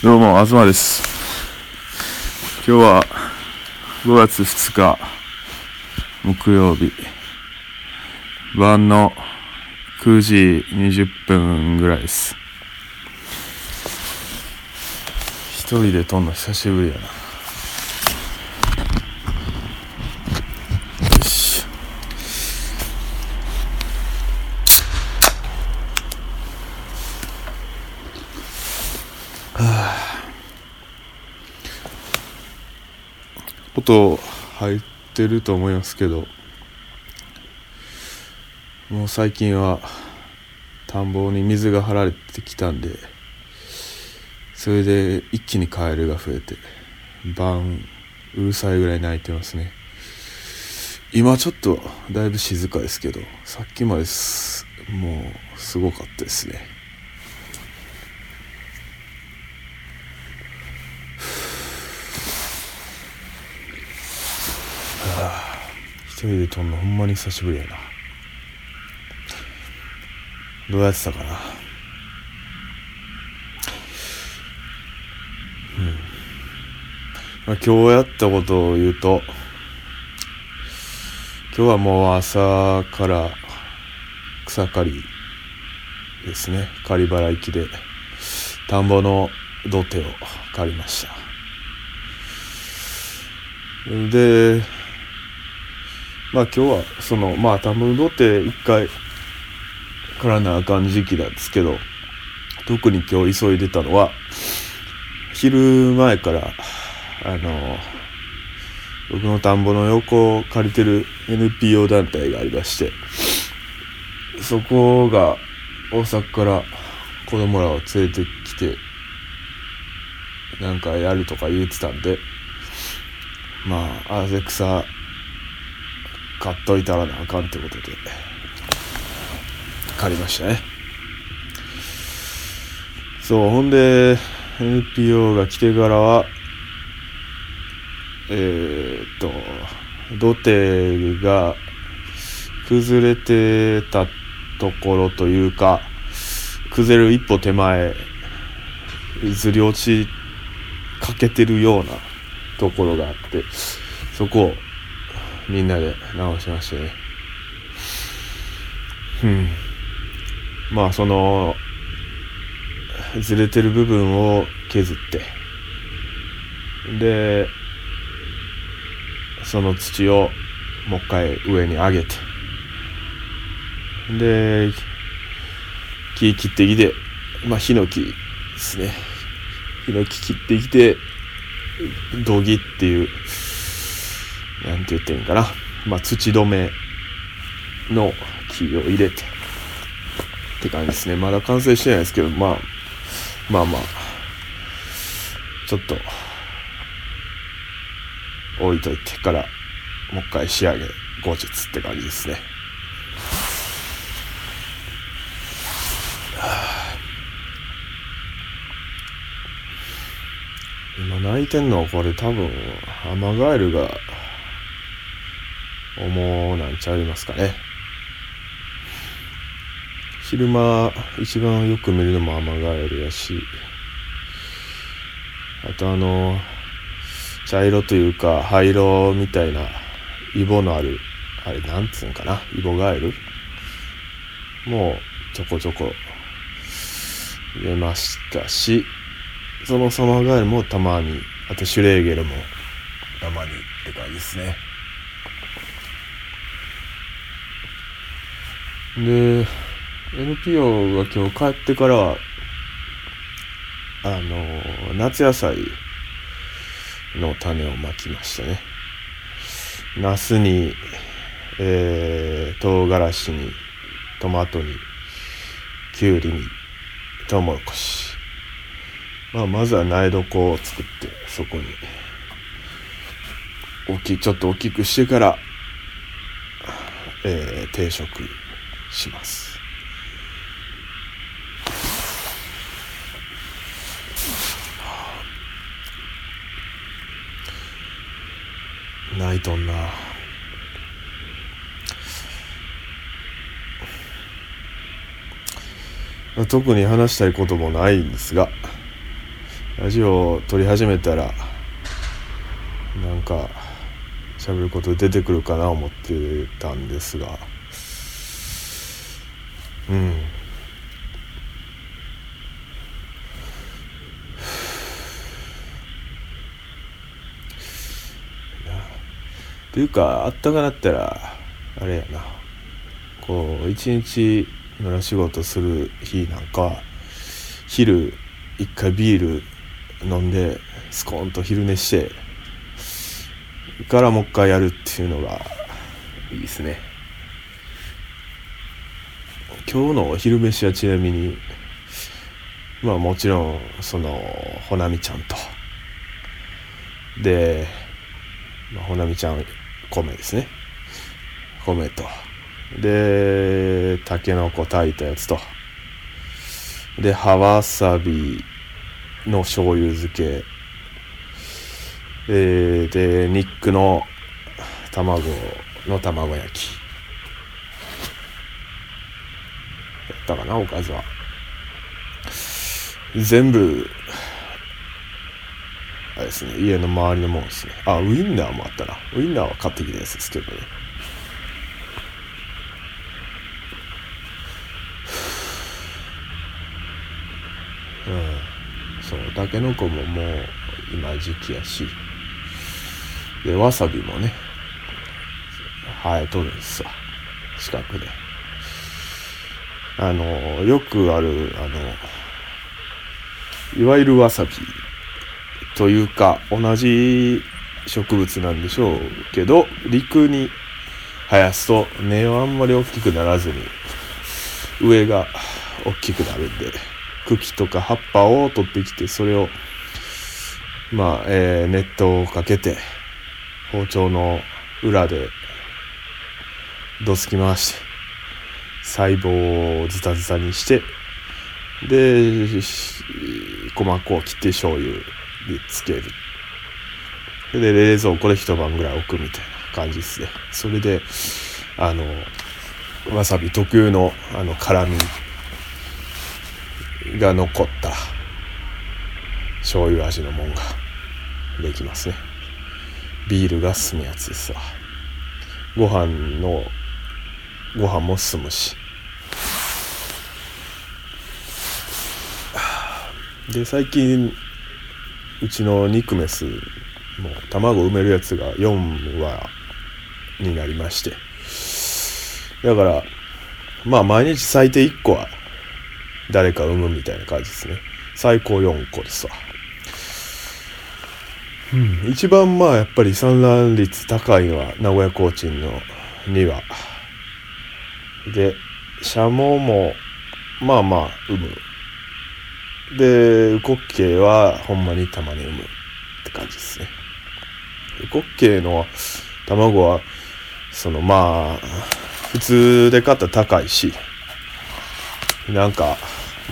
どうも、東です。今日は5月2日、木曜日、晩の9時20分ぐらいです。一人で撮んの久しぶりやな。音入ってると思いますけどもう最近は田んぼに水が張られてきたんでそれで一気にカエルが増えて晩うるさいぐらい鳴いてますね。今ちょっとだいぶ静かですけどさっきまですもうすごかったですね。一人で撮んのほんまに久しぶりやな。どうやってたかな。うん、まあ、今日やったことを言うと今日はもう朝から草刈りですね。刈り払い機で田んぼの土手を刈りました。でまあ今日はそのまあ田んぼの土手一回からなあかん時期なんですけど特に今日急いでたのは昼前からあの僕の田んぼの横を借りてる NPO 団体がありましてそこが大阪から子供らを連れてきてなんかやるとか言ってたんでまあ汗草買っといたらなあかんってことで。借りましたね。そうほんで NPO が来てからはえー、っと土手が崩れてたところというか崩れる一歩手前ずり落ちかけてるようなところがあってそこをみんなで直しましてね。うん。まあそのずれてる部分を削って。でその土をもう一回上に上げて。で木切ってきて。まあヒノキですね。ヒノキ切ってきて土木っていう。なんて言ってんかな。まあ土止めの木を入れてって感じですね。まだ完成してないですけどまあまあまあちょっと置いといてからもう一回仕上げ後日って感じですね。今泣いてんのはこれ多分アマガエルが重なんちゃいますかね。昼間一番よく見るのもアマガエルやしあとあの茶色というか灰色みたいなイボのあるあれなんつうんかなイボガエル？もうちょこちょこ出ましたしそのサマーガエルもたまにあとシュレーゲルもたまにって感じですね。で NPO が今日帰ってからはあの夏野菜の種をまきましたね。ナスにえー、唐辛子にトマトにきゅうりにトウモロコシ。まあまずは苗床を作ってそこに大きいちょっと大きくしてからえー、定食。します。泣いとんな。特に話したいこともないんですがラジオを撮り始めたらなんか喋ること出てくるかな思ってたんですが。ていうかあったかなったらあれやな。こう一日野良仕事する日なんか昼一回ビール飲んでスコーンと昼寝してからもう一回やるっていうのがいいですね。今日のお昼飯はちなみにまあもちろんそのほなみちゃんと。で、まあ、ほなみちゃん米ですね。米と。でたけのこ炊いたやつと。で葉わさびの醤油漬け。えー、で肉の卵の卵焼き。やったかなおかずは。全部あれですね。家の周りのもんですね。あウインナーもあったな。ウインナーは買ってきたやつですけどね。うん。そう。たけのこももう今時期やし。でわさびもね。生えとるんですわ。近くで。あのよくあるあのいわゆるわさび。というか同じ植物なんでしょうけど陸に生やすと根はあんまり大きくならずに上が大きくなるんで茎とか葉っぱを取ってきてそれをまあ、えー、熱湯をかけて包丁の裏でどつき回して細胞をズタズタにしてで細かを切って醤油。つける。で冷蔵庫で一晩ぐらい置くみたいな感じですね。それであのわさび特有のあの辛みが残った醤油味のもんができますね。ビールが進むやつですわ。ご飯のご飯も進むし。で最近うちの肉メスも卵埋めるやつが4羽になりまして。だからまあ毎日最低1個は誰か産むみたいな感じですね。最高4個ですわ。うん一番まあやっぱり産卵率高いのは名古屋コーチンの2羽。でシャモもまあまあ産む。でウコッケイはほんまにたまに産むって感じですね。ウコッケイの卵はそのまあ普通で買ったら高いしなんか、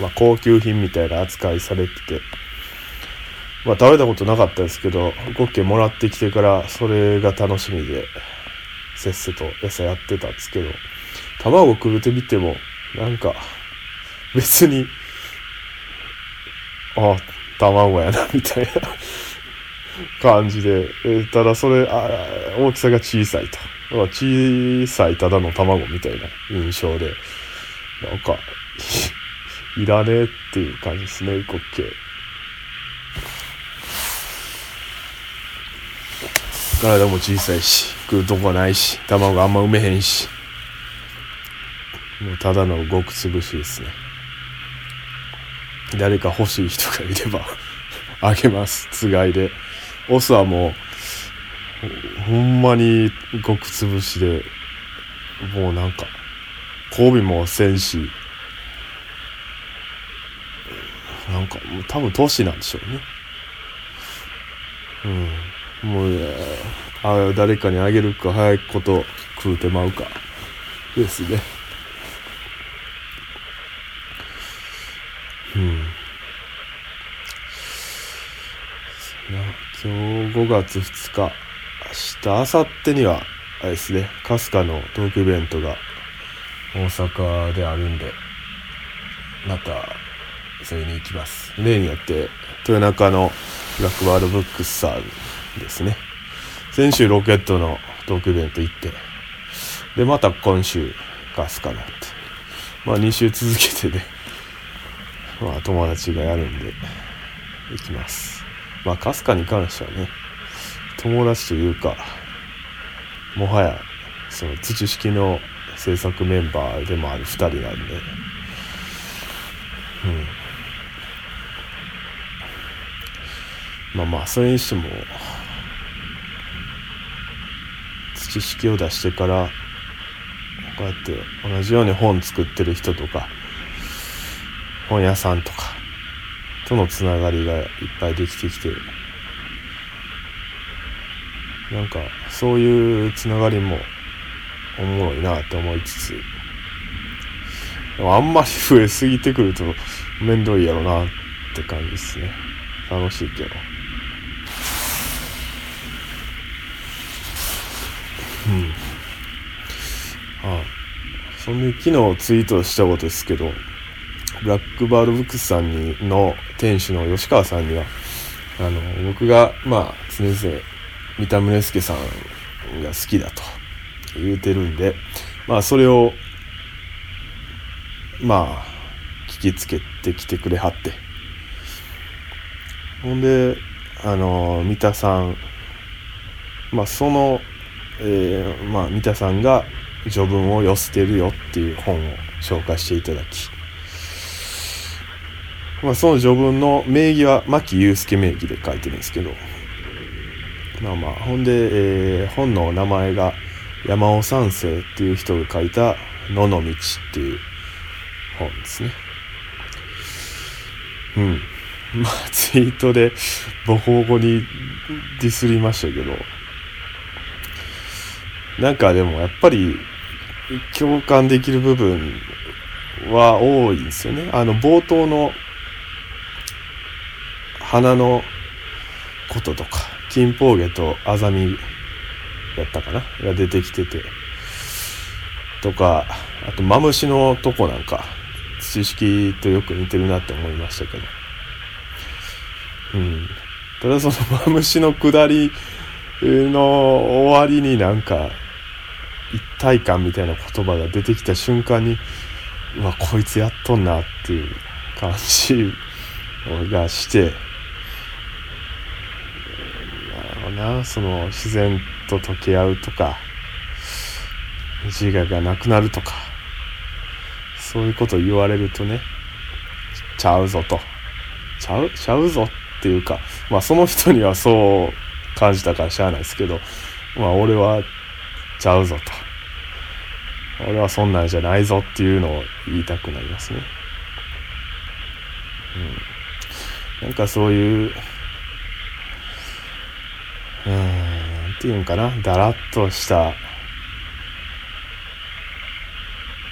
まあ、高級品みたいな扱いされててまあ食べたことなかったですけどウコッケイもらってきてからそれが楽しみでせっせと餌やってたんですけど卵食うてみてもなんか別にあ卵やなみたいな感じで、えただそれあ大きさが小さいと。小さいただの卵みたいな印象で。なんか いらねえっていう感じですねウコッケイ体も小さいし食うとこないし卵あんま産めへんし。もうただのごくつぶしですね。誰か欲しい人がいれば あげます。つがいで。オスはもうほんまにごくつぶしでもうなんか交尾もせんしなんかもう多分年なんでしょうね。うん。もう、あ誰かにあげるか早いこと食うてまうか。ですねうん今日5月2日明日明後日にはあれですねかすかのトークイベントが大阪であるんでまたそれに行きます。例によって豊中のブラックバードブックスさんですね。先週ロケットのトークイベント行ってでまた今週ガスかなって。まあ2週続けてねまあ友達がやるんで行きます。まあかすかに関してはね友達というかもはやその土式の制作メンバーでもある2人なんで。うん。まあまあそれにしても土式を出してからこうやって同じように本作ってる人とか本屋さんとかとのつながりがいっぱいできてきてなんかそういうつながりもおもろいなって思いつつでもあんまり増えすぎてくると面倒いやろなって感じですね。楽しいけど。うん。あそんで昨日ツイートしたことですけどブラックバードブックスさんにの店主の吉川さんにはあの僕がまあ常々三田宗介さんが好きだと言うてるんでまあそれをまあ聞きつけてきてくれはって。ほんであの三田さんまあその、えー、まあ三田さんが序文を寄せてるよっていう本を紹介していただきまあ、その序文の名義は牧祐介名義で書いてるんですけどまあまあ。ほんで、えー、本の名前が山尾三世っていう人が書いた「野の道」っていう本ですね。うん。まあツイートでボコボコにディスりましたけど。なんかでもやっぱり共感できる部分は多いんですよね。あの冒頭の花のこととか。金峰毛とアザミやったかな？が出てきてて。とかあとマムシのとこなんか。知識とよく似てるなって思いましたけど。うん。ただその マムシの下りの終わりになんか一体感みたいな言葉が出てきた瞬間にうわこいつやっとんなっていう感じがして。なその自然と溶け合うとか自我がなくなるとかそういうことを言われるとねちゃうぞと。ちゃうちゃうぞっていうかまあその人にはそう感じたからしゃあないですけどまあ俺はちゃうぞと。俺はそんなんじゃないぞっていうのを言いたくなりますね。うん、なんかそういううん、ていうんかな、だらっとした。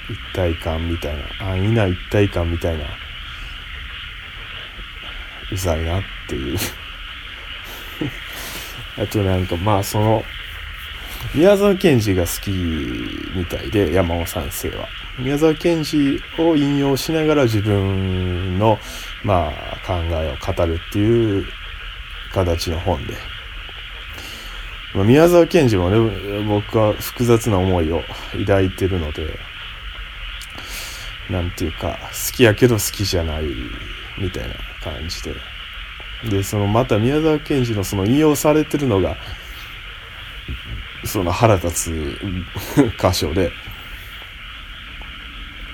一体感みたいな、安易な一体感みたいな、うざいなっていう。あとなんかまあその、宮沢賢治が好きみたいで、山尾三世は。宮沢賢治を引用しながら自分の、まあ、考えを語るっていう形の本で。まあ、宮沢賢治もね、僕は複雑な思いを抱いてるので、なんていうか、好きやけど好きじゃないみたいな感じで。で、そのまた宮沢賢治のその引用されてるのが、その腹立つ箇所で、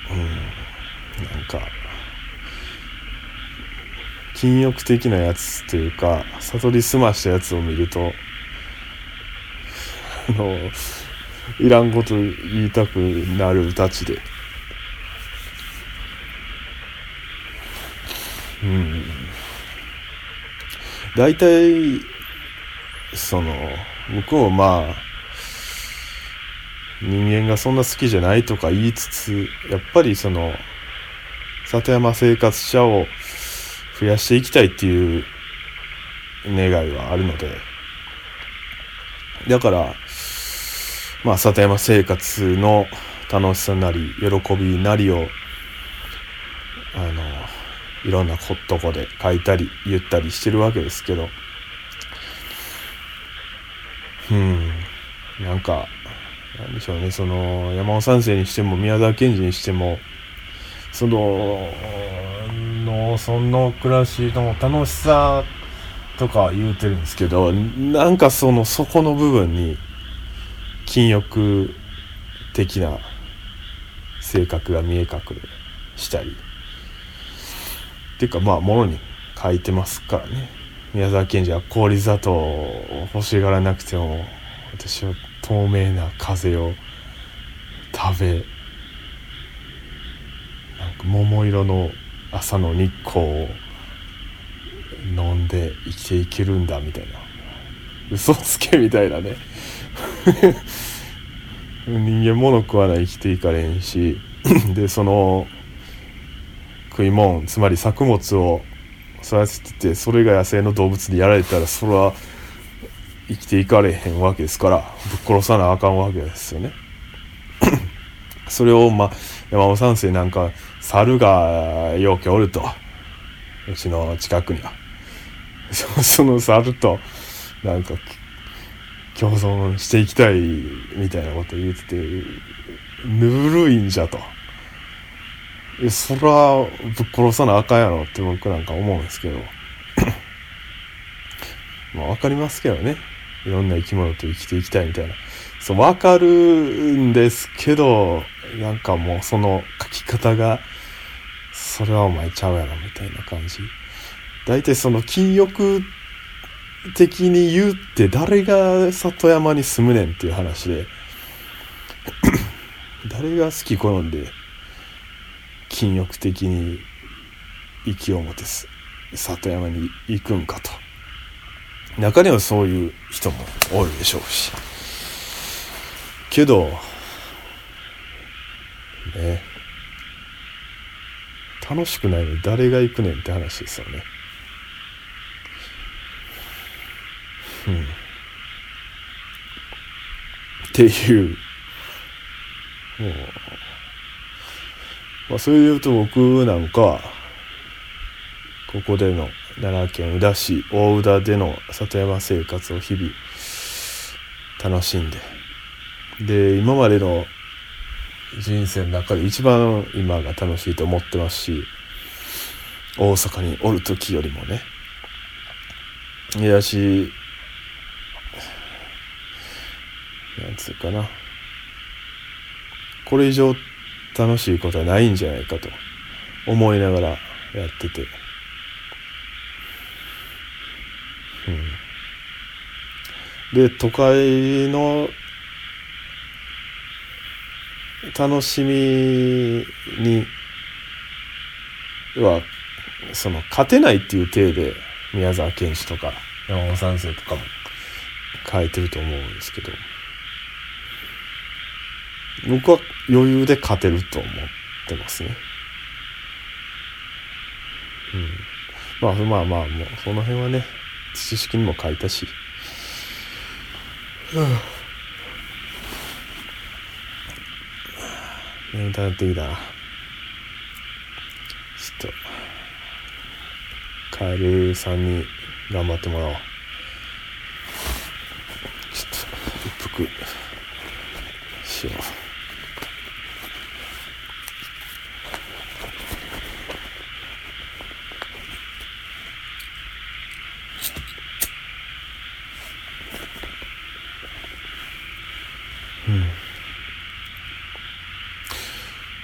うん、なんか、禁欲的なやつというか、悟り澄ましたやつを見ると、のいらんこと言いたくなるたちで。うん。大体その僕もまあ人間がそんな好きじゃないとか言いつつやっぱりその里山生活者を増やしていきたいっていう願いはあるので。だからまあ、里山生活の楽しさなり、喜びなりを、あの、いろんなことこで書いたり言ったりしてるわけですけど。うん。なんかなんでしょうね。その山尾三世にしても宮沢賢治にしてもその農村の暮らしの楽しさとか言うてるんですけどなんかそのそこの部分に禁欲的な性格が見え隠れしたり。っていうかまあものに書いてますからね。宮沢賢治は氷砂糖を欲しがらなくても私は透明な風を食べなんか桃色の朝の日光を飲んで生きていけるんだみたいな。嘘つけみたいなね。人間物食わない生きていかれんし でその食い物つまり作物を育ててそれが野生の動物にやられたらそれは生きていかれへんわけですからぶっ殺さなあかんわけですよね。それをまあ山尾三世なんか猿がようけおるとうちの近くには その猿となんか共存していきたいみたいなこと言っててぬるいんじゃと。そらぶっ殺さなあかんやろって僕なんか思うんですけど。まあ分かりますけどね。いろんな生き物と生きていきたいみたいな。そう分かるんですけどなんかもうその書き方がそれはお前ちゃうやろみたいな感じ。大体その禁欲的に言うって誰が里山に住むねんっていう話で 誰が好き好んで禁欲的に息を持てす里山に行くんかと。中にはそういう人もおるでしょうし。けどね楽しくないのに誰が行くねんって話ですよね。うん。っていう。もうまあ、それで言うと僕なんかここでの奈良県宇陀市大宇陀での里山生活を日々楽しんで。で今までの人生の中で一番今が楽しいと思ってますし大阪におる時よりもね。いやしなんつうかな。これ以上楽しいことはないんじゃないかと思いながらやってて、うん、で都会の楽しみにはその勝てないっていう体で宮沢賢治とか山本三世とかも書いてると思うんですけど。僕は余裕で勝てると思ってますね。うん。まあまあまあ、もうその辺はね、知識にも書いたし。うん眠たなってきたな。ちょっと、カエルさんに頑張ってもらおう。ちょっと、一服しよう。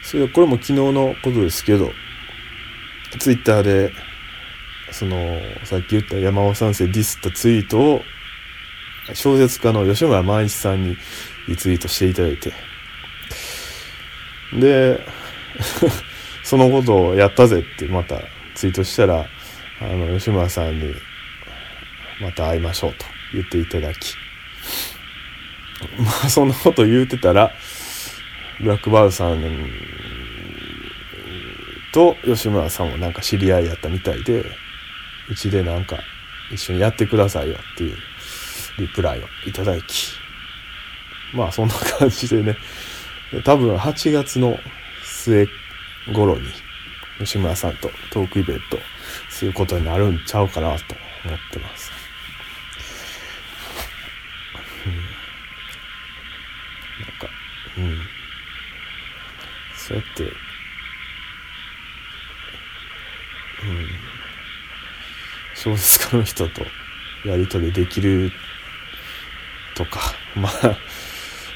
それこれも昨日のことですけどツイッターでそのさっき言った山尾三世ディスったツイートを小説家の吉村万一さんにリツイートしていただいて。で そのことをやったぜってまたツイートしたらあの吉村さんにまた会いましょうと言っていただき。まあそんなこと言うてたらブラックバードさんと吉村さんもなんか知り合いやったみたいでうちでなんか一緒にやってくださいよっていうリプライをいただきまあそんな感じでね多分8月の末頃に西村さんとトークイベントすることになるんちゃうかなと思ってます。うん、なんか、うん。そうやって、うん。小説家の人とやり取りできるとか、まあ、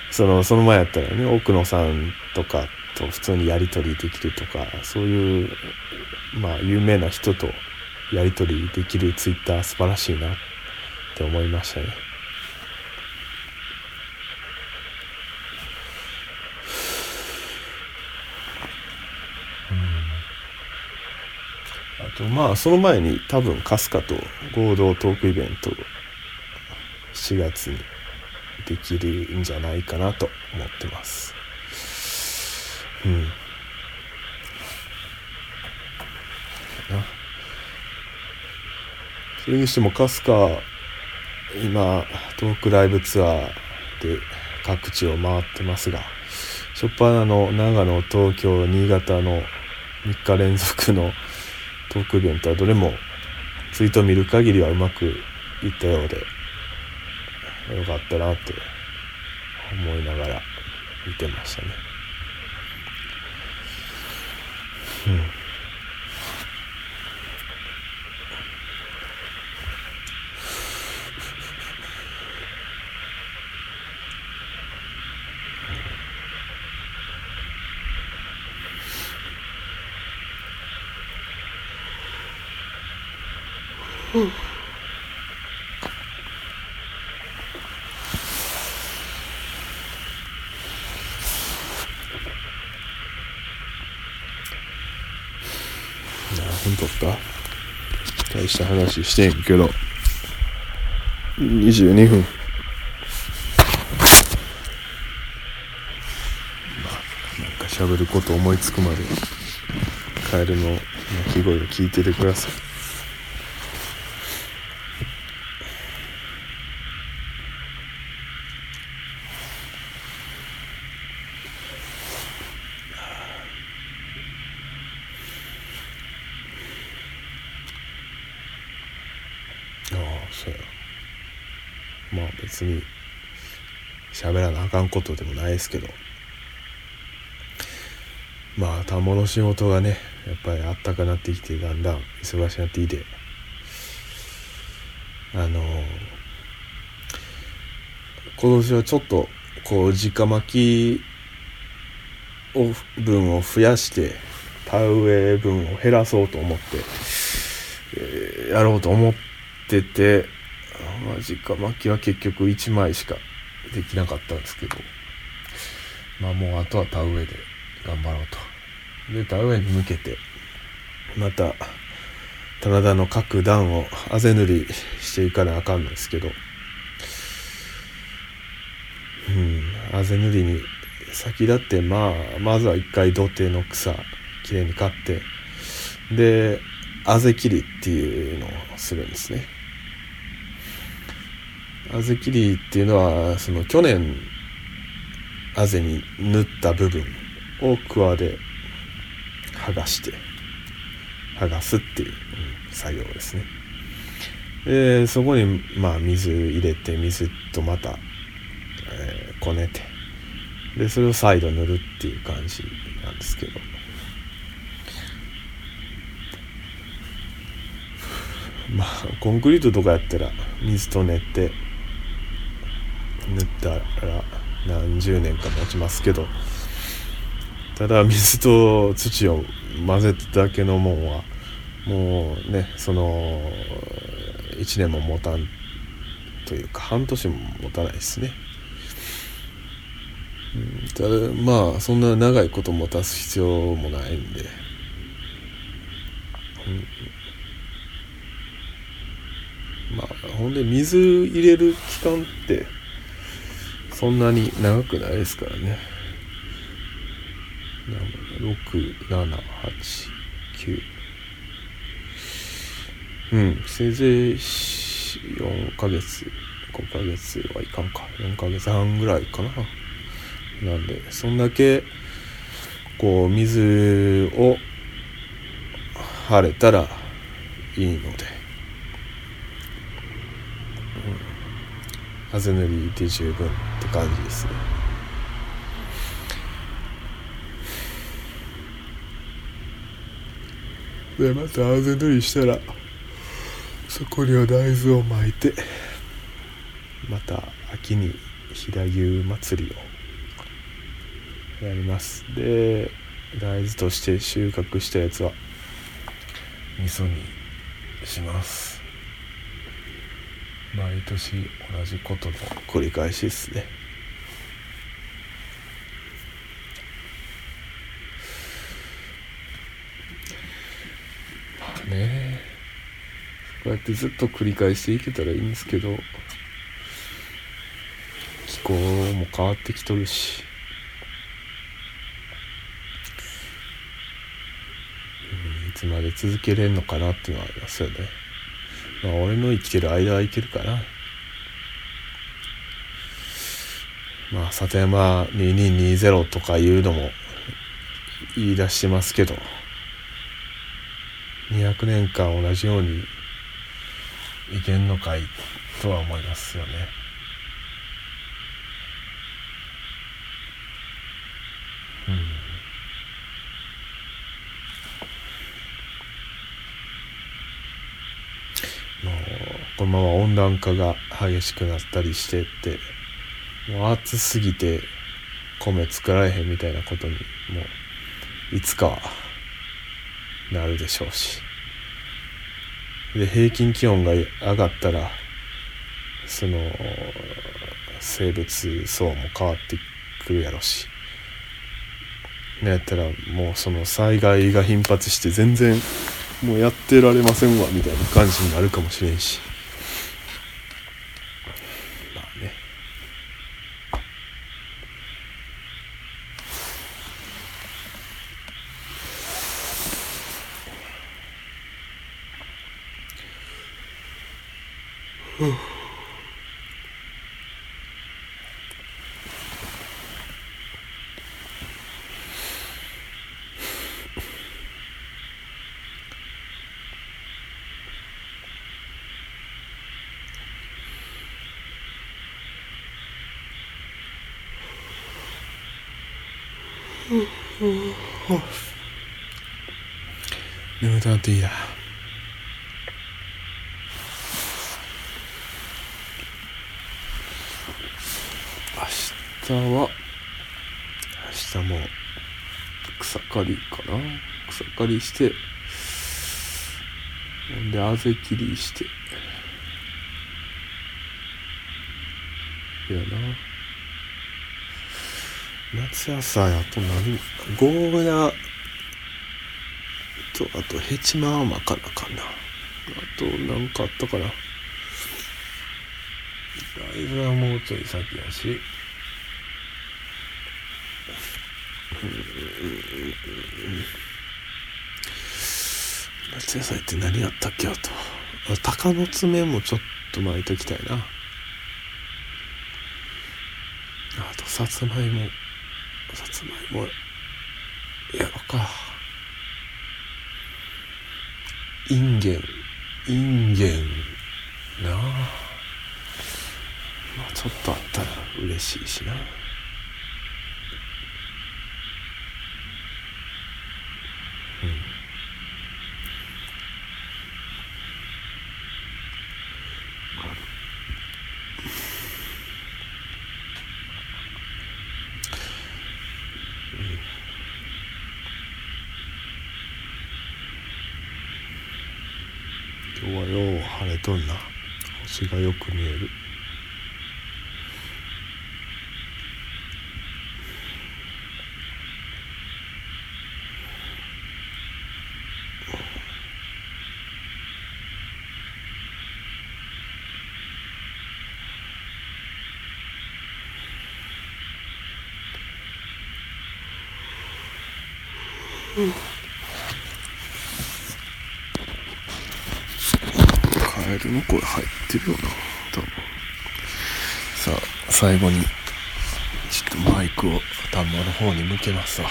その、その前やったらね、奥野さんとかと普通にやり取りできるとか、そういう、まあ、有名な人とやり取りできるツイッター素晴らしいなって思いましたね。とまあその前に多分春日と合同トークイベント4月にできるんじゃないかなと思ってます。うん。それにしても春日今トークライブツアーで各地を回ってますが初っ端の長野東京新潟の3日連続のトークイベントはどれもツイートを見る限りはうまくいったようでよかったなって思いながら見てましたね。うん本当か？大した話してんけど。22分。まあなんか喋ること思いつくまでカエルの鳴き声を聞いててくださいそうやまあ別に喋らなあかんことでもないですけど。まあ田んぼの仕事がねやっぱりあったかなってきてだんだん忙しくなってきて。あの今年はちょっとこう直巻きを分を増やして田植え分を減らそうと思って、えー、やろうと思っててて、マジか、巻きは結局1枚しかできなかったんですけど、まあもうあとは田植えで頑張ろうと。で、田植えに向けて、また、棚田の各段をあぜ塗りしていかなあかんのですけど、うん、あぜ塗りに先立って、まあ、まずは一回土手の草、きれいに刈って、で、あぜ切りっていうのをするんですね。あぜ切りっていうのはその去年あぜに縫った部分をクワで剥がして剥がすっていう、作業ですね。でそこにまあ水入れて水とまた、えー、こねてでそれを再度塗るっていう感じなんですけど。まあコンクリートとかやったら水と練って塗ったら何十年か持ちますけどただ水と土を混ぜただけのもんはもうねその1年も持たんというか半年も持たないですね。ただまあそんな長いこと持たす必要もないんで、うん、まあほんで水入れる期間ってそんなに長くないですからね。6789うんせいぜい4ヶ月5ヶ月はいかんか。4ヶ月半ぐらいかな。なんでそんだけこう水を晴れたらいいので、うん、あぜ塗りで十分って感じですね。でまたあぜ塗りしたらそこには大豆を巻いてまた秋に飛騨牛祭りをやります。で大豆として収穫したやつは味噌にします。毎年同じことの繰り返しですねまあねこうやってずっと繰り返していけたらいいんですけど気候も変わってきとるし。いつまで続けれんのかなっていうのはありますよね。まあ俺の生きてる間はいけるかなまあ里山2220とかいうのも言い出してますけど。200年間同じようにいけんのかいとは思いますよねもうこのまま温暖化が激しくなったりしてってもう暑すぎて米作られへんみたいなことにもういつかはなるでしょうし。で平均気温が上がったらその生物層も変わってくるやろし。なやったらもうその災害が頻発して全然もうやってられませんわみたいな感じになるかもしれんし。眠たなっていいな明日は明日も草刈りかな。草刈りしてほんであぜ切りして。やな。夏野菜あと何ゴーヤとあとヘチマはまかなかな。あと何かあったかな。大豆はもうちょい先やし。夏野菜って何やったっけあと。鷹の爪もちょっと巻いときたいな。あとさつまいも。さつまいも。やろか。インゲンインゲンな。あまあちょっとあったら嬉しいしな今日はよう晴れとんな星がよく見えるカエルの声入ってるよな。多分。さあ最後にちょっとマイクを頭の方に向けますわ。